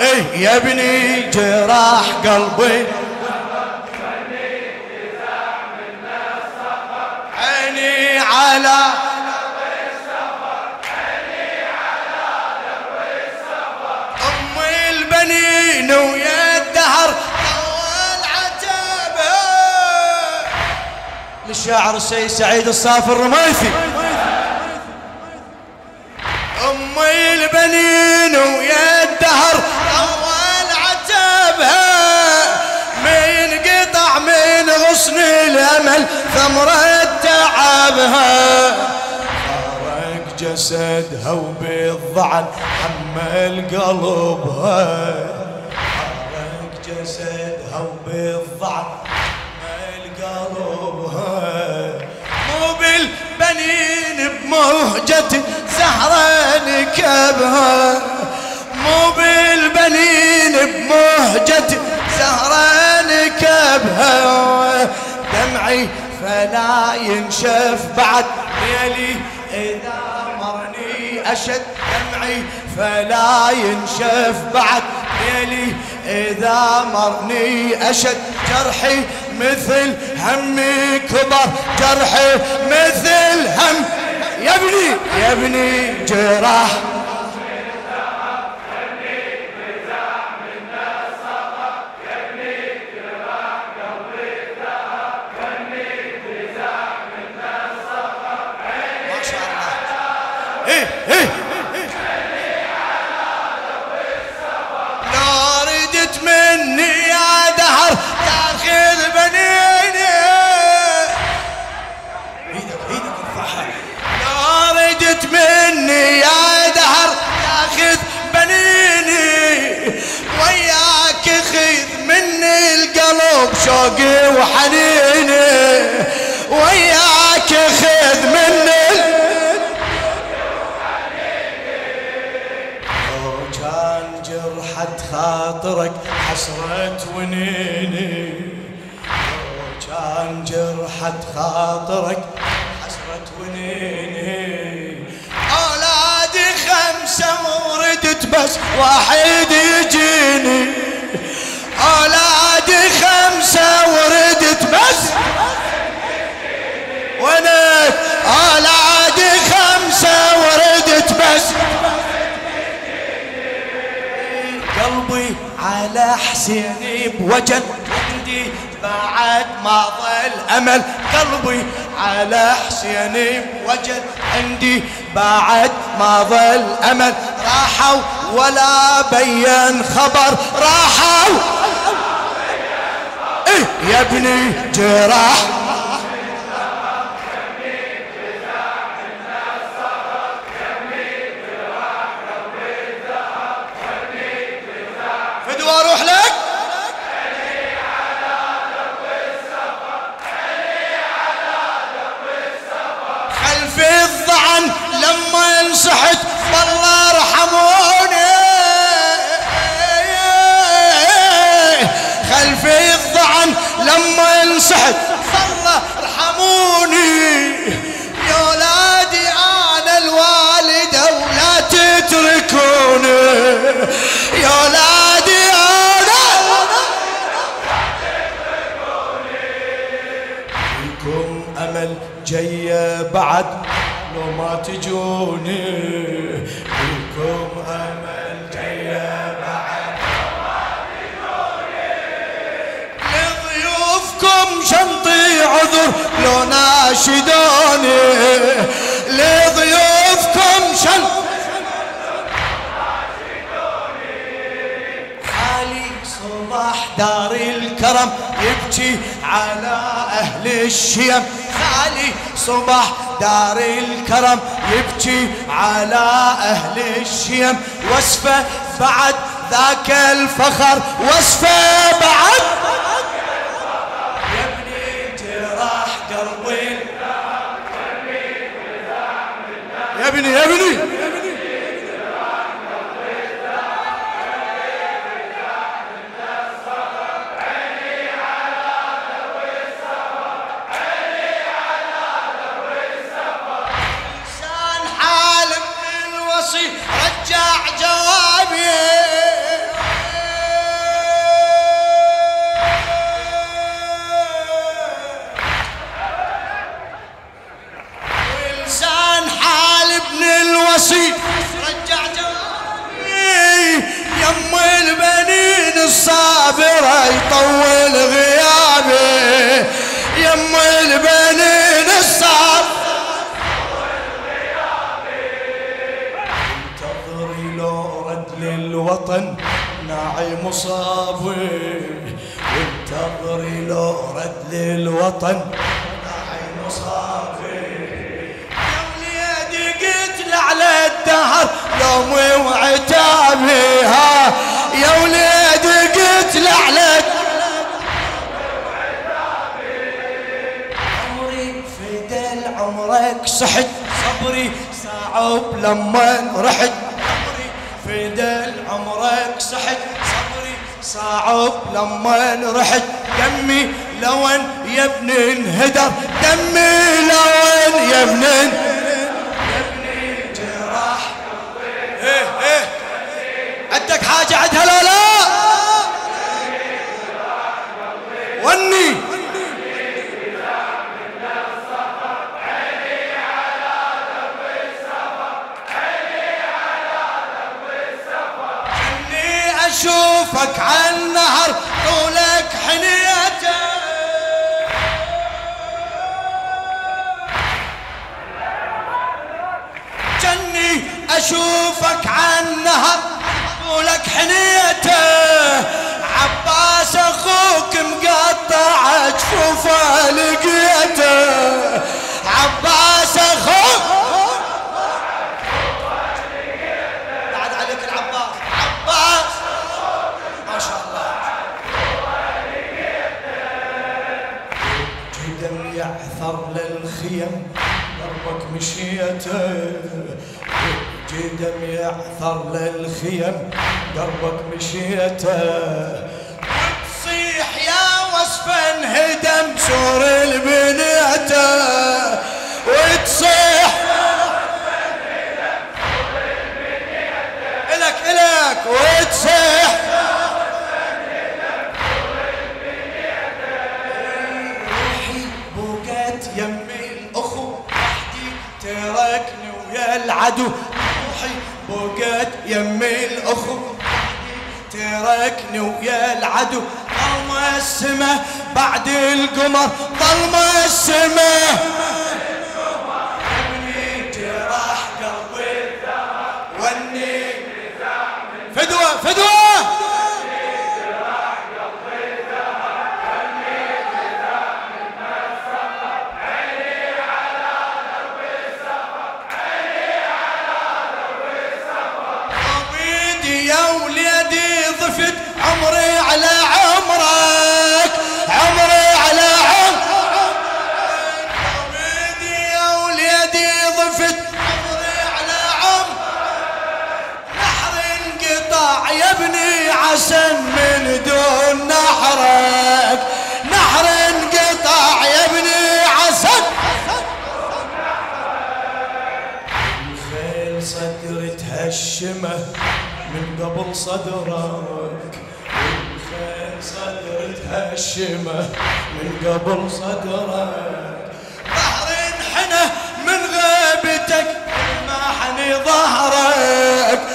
إيه يا ابني جراح قلبي. عيني على أم البنين ويا الدهر. طول عتبها للشاعر السيد سعيد الصافي الرميثي. من غصن الأمل ثمرة تعبها. فارق جسدها وبالضعن حمل قلبها. فارق جسدها وبالضعن حمل قلبها. مو بالبنين بمهجة زهرة نكبها. مو بالبنين بمهجة زهرة نكبها. دمعي فلا ينشف. بعد ليلي إذا مرني أشد دمعي فلا ينشف. بعد ليلي إذا مرني أشد جرحي مثل همي كبر جرحي مثل هم. يا ابني يا ابني جراح شوقي وحنيني وياك خذ مني. لو كان جرحت خاطرك حسرة ونيني. لو كان جرحت خاطرك حسرة ونيني. أولادي خمسة وردت بس واحد يجيني. على حسيني بوجل عندي بعد ما ظل أمل قلبي على حسيني بوجل عندي بعد ما ظل أمل. راحوا ولا بين خبر راحوا. إيه يا ابني جراح. تجوني فيكم أمل جاية بعد لضيوفكم شنطي عذر لو ناشدوني. لضيوفكم شنطي صباح دار الكرم يبكي على أهل الشيم. خالي صباح دار الكرم يبكي على أهل الشيم. وصفه بعد ذاك الفخر وصفه بعد يا ابني يا ابني. مصابي وانتظري لو رد للوطن. يا وليدي قتل على الدهر لومي وعتابي ها يا وليدي قتل على عمري فدل عمرك صحت. صبري صعب لما رحت. عمري فدل عمرك صحت. صعب لما رحت دمي لون يا ابن انهدر دمي لون يا ابن جراح إيه إيه. عندك حاجة عندها لا لا. وني. اشوفك على النهر طولك حنيته. جني أشوفك على النهر طولك حنيته. عباس أخوك مقطع جفوفه لقيته. عباس أخوك يعثر للخيم دربك مشيته. تصيح يا وصف انهدم سور البنيته. وتصيح إلك إلك وتصيح. العدو. روحي بوقت يمي الاخو تركني ويا العدو. ظلمة السما بعد القمر ظلمة السما يا وليدي ضفت عمري على عمرك عمري على عمرك. يا وليدي ضفت عمري على عمرك. نحر انقطاع يا ابني عسن من دون صدرك الخيل صدر تهشمه من قبل صدرك. ظهر انحنى من غيبتك ما حني ظهرك.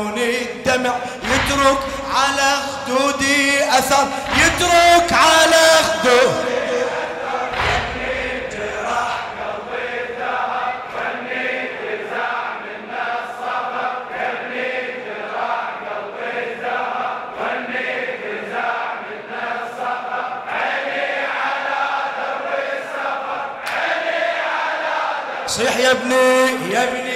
من عيوني الدمع يترك على خدودي أثر يترك على خدودي صيح يا ابني يا ابني.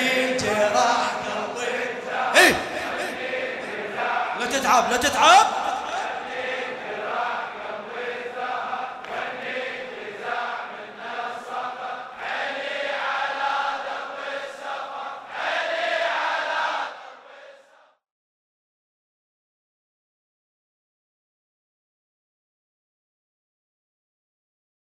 تتعب لا تتعب.